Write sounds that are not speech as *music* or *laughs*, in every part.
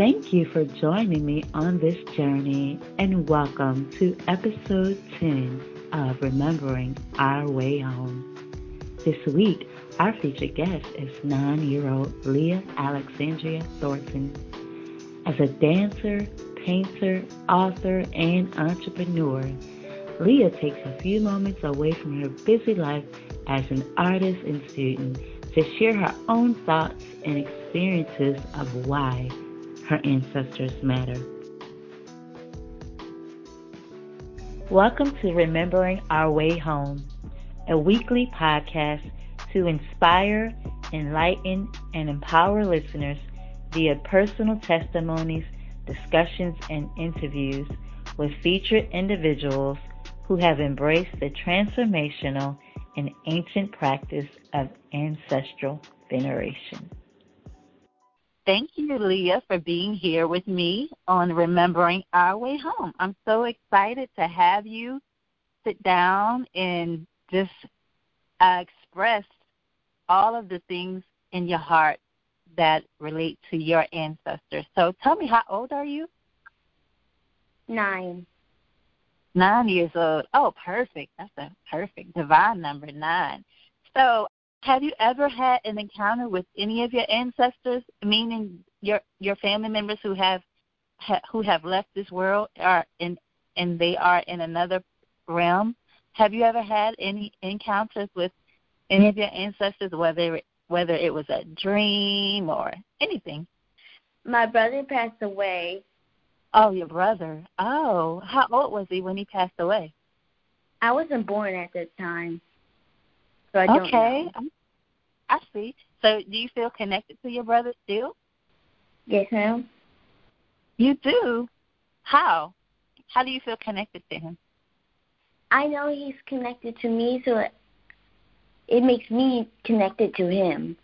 Thank you for joining me on this journey and welcome to episode 10 of Remembering Our Way Home. This week, our featured guest is nine year old Leah Alexandria Thornton. As a dancer, painter, author, and entrepreneur, Leah takes a few moments away from her busy life as an artist and student to share her own thoughts and experiences of why her ancestors matter. Welcome to Remembering Our Way Home, a weekly podcast to inspire, enlighten, and empower listeners via personal testimonies, discussions, and interviews with featured individuals who have embraced the transformational and ancient practice of ancestral veneration. Thank you, Leah, for being here with me on Remembering Our Way Home. I'm so excited to have you sit down and just uh, express all of the things in your heart that relate to your ancestors. So tell me, how old are you? Nine. Nine years old. Oh, perfect. That's a perfect divine number, nine. So have you ever had an encounter with any of your ancestors, meaning your your family members who have ha, who have left this world are in and they are in another realm? Have you ever had any encounters with any of your ancestors, whether whether it was a dream or anything? My brother passed away. Oh, your brother. Oh, how old was he when he passed away? I wasn't born at that time. So I don't okay. I see. So do you feel connected to your brother still? Yes, ma'am. You do? How? How do you feel connected to him? I know he's connected to me, so it, it makes me connected to him.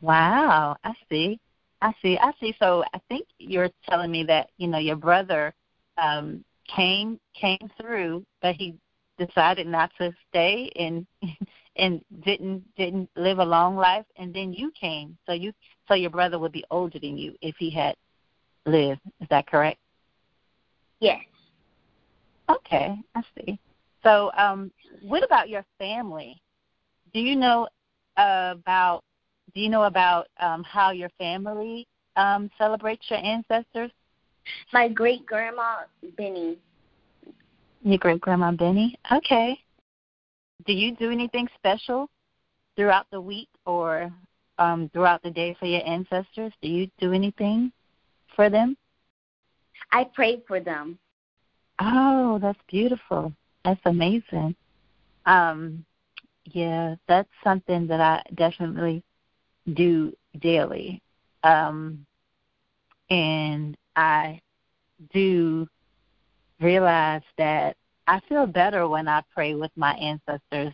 Wow, I see. I see. I see. So I think you're telling me that you know your brother um, came came through, but he decided not to stay and *laughs* and didn't didn't live a long life and then you came. So you so your brother would be older than you if he had lived. Is that correct? Yes. Okay i see. So um what about your family? Do you know uh, about do you know about um how your family um celebrates your ancestors? My great grandma benny. Your great grandma Benny? Okay. Do you do anything special throughout the week or um, throughout the day for your ancestors? Do you do anything for them? I pray for them. Oh, that's beautiful. That's amazing. Um, yeah, that's something that I definitely do daily. Um, and I do realize that I feel better when I pray with my ancestors,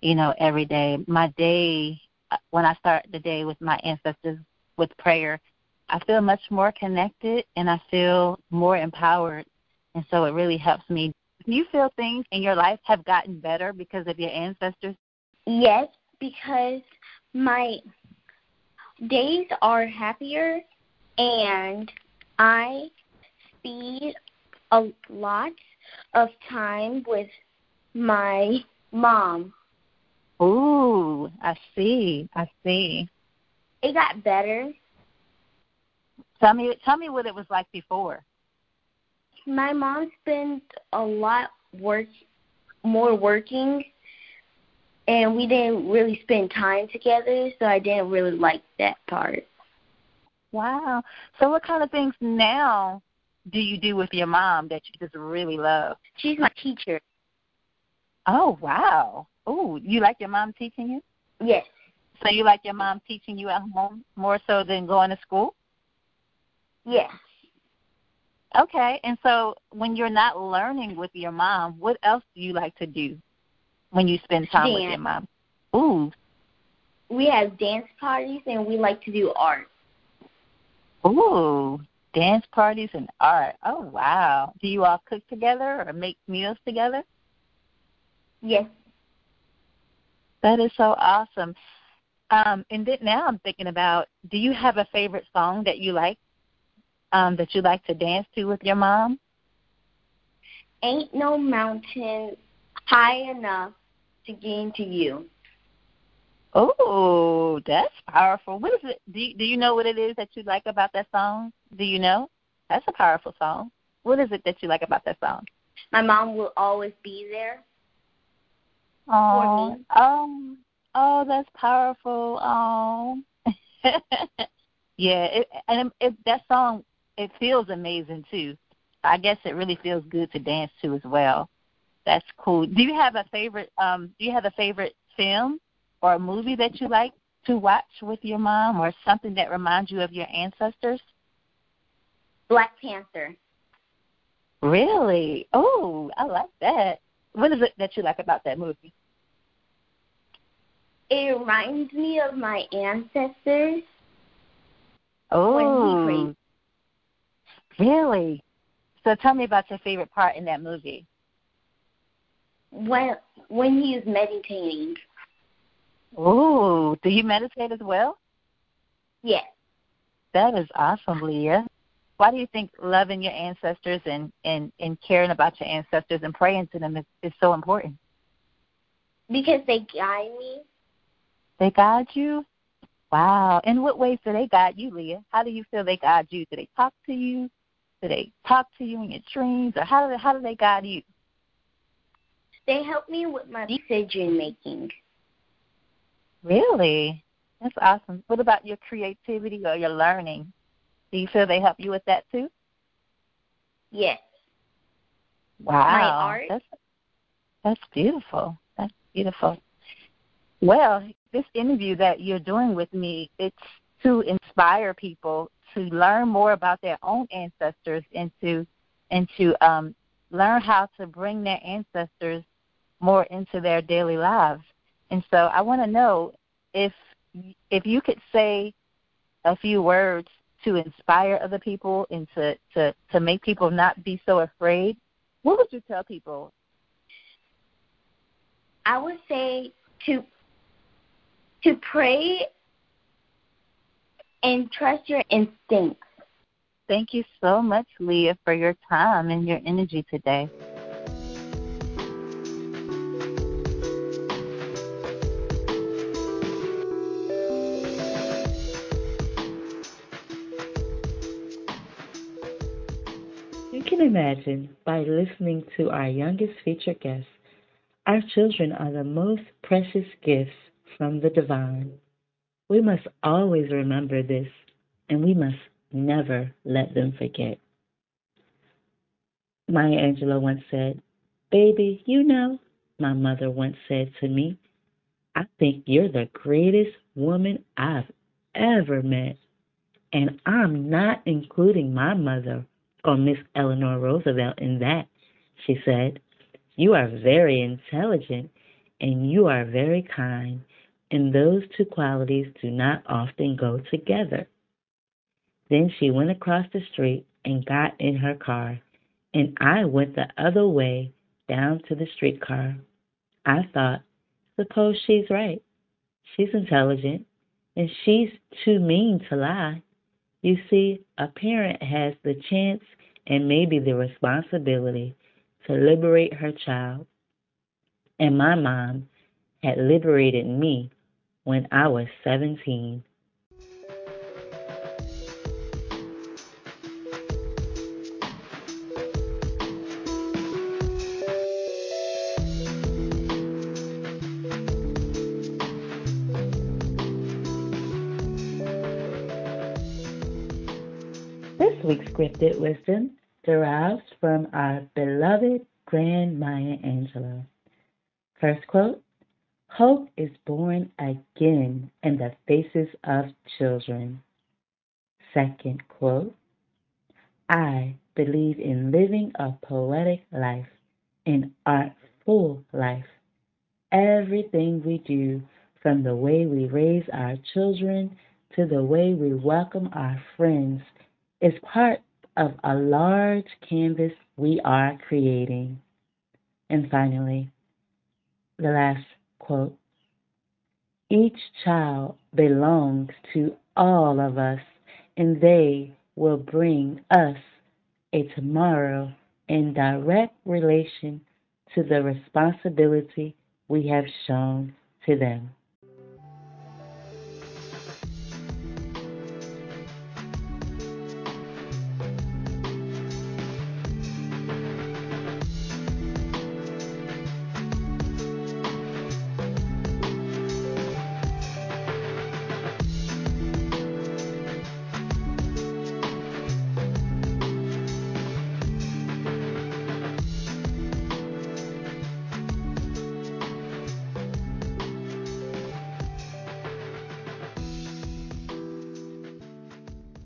you know, every day. My day, uh, when I start the day with my ancestors with prayer, I feel much more connected and I feel more empowered. And so it really helps me. Do you feel things in your life have gotten better because of your ancestors? Yes, because my days are happier and I speed a lot of time with my mom. Ooh, I see. I see. It got better. Tell me tell me what it was like before. My mom spent a lot work more working and we didn't really spend time together, so I didn't really like that part. Wow. So what kind of things now do you do with your mom that you just really love? She's my teacher. Oh wow! Oh, you like your mom teaching you? Yes. So you like your mom teaching you at home more so than going to school? Yes. Okay, and so when you're not learning with your mom, what else do you like to do when you spend time dance. with your mom? Ooh. We have dance parties and we like to do art. Ooh, dance parties and art. Oh wow! Do you all cook together or make meals together? Yes. That is so awesome. Um, and then now I'm thinking about, do you have a favorite song that you like um, that you like to dance to with your mom? Ain't no mountain high enough to get into you. Oh, that's powerful. What is it? Do you, do you know what it is that you like about that song? Do you know? That's a powerful song. What is it that you like about that song? My mom will always be there. Oh, oh, oh, that's powerful. Oh, *laughs* yeah. It, and it, that song, it feels amazing too. I guess it really feels good to dance to as well. That's cool. Do you have a favorite? Um, do you have a favorite film or a movie that you like to watch with your mom, or something that reminds you of your ancestors? Black Panther. Really? Oh, I like that. What is it that you like about that movie? It reminds me of my ancestors. Oh, really? So tell me about your favorite part in that movie. When when he is meditating. Oh, do you meditate as well? Yes. That is awesome, Leah why do you think loving your ancestors and and and caring about your ancestors and praying to them is, is so important? Because they guide me. They guide you. Wow. In what ways do they guide you, Leah? How do you feel they guide you? Do they talk to you? Do they talk to you in your dreams, or how do they, how do they guide you? They help me with my decision making. Really? That's awesome. What about your creativity or your learning? Do you feel they help you with that too? Yes. Wow. My art. That's, that's beautiful. That's beautiful. Well, this interview that you're doing with me, it's to inspire people to learn more about their own ancestors and to and to um, learn how to bring their ancestors more into their daily lives. And so I want to know if if you could say a few words to inspire other people and to, to, to make people not be so afraid, what would you tell people? I would say to to pray and trust your instincts. Thank you so much, Leah, for your time and your energy today. Can imagine by listening to our youngest featured guest, our children are the most precious gifts from the divine. We must always remember this, and we must never let them forget. Maya Angelou once said, Baby, you know, my mother once said to me, I think you're the greatest woman I've ever met. And I'm not including my mother or Miss Eleanor Roosevelt in that, she said. You are very intelligent and you are very kind, and those two qualities do not often go together. Then she went across the street and got in her car, and I went the other way down to the streetcar. I thought, suppose she's right. She's intelligent, and she's too mean to lie. You see, a parent has the chance and maybe the responsibility to liberate her child. And my mom had liberated me when I was 17. Week's scripted wisdom derives from our beloved Grand Maya Angelou. First quote Hope is born again in the faces of children. Second quote I believe in living a poetic life, an artful life. Everything we do, from the way we raise our children to the way we welcome our friends, is part of a large canvas we are creating. And finally, the last quote Each child belongs to all of us, and they will bring us a tomorrow in direct relation to the responsibility we have shown to them.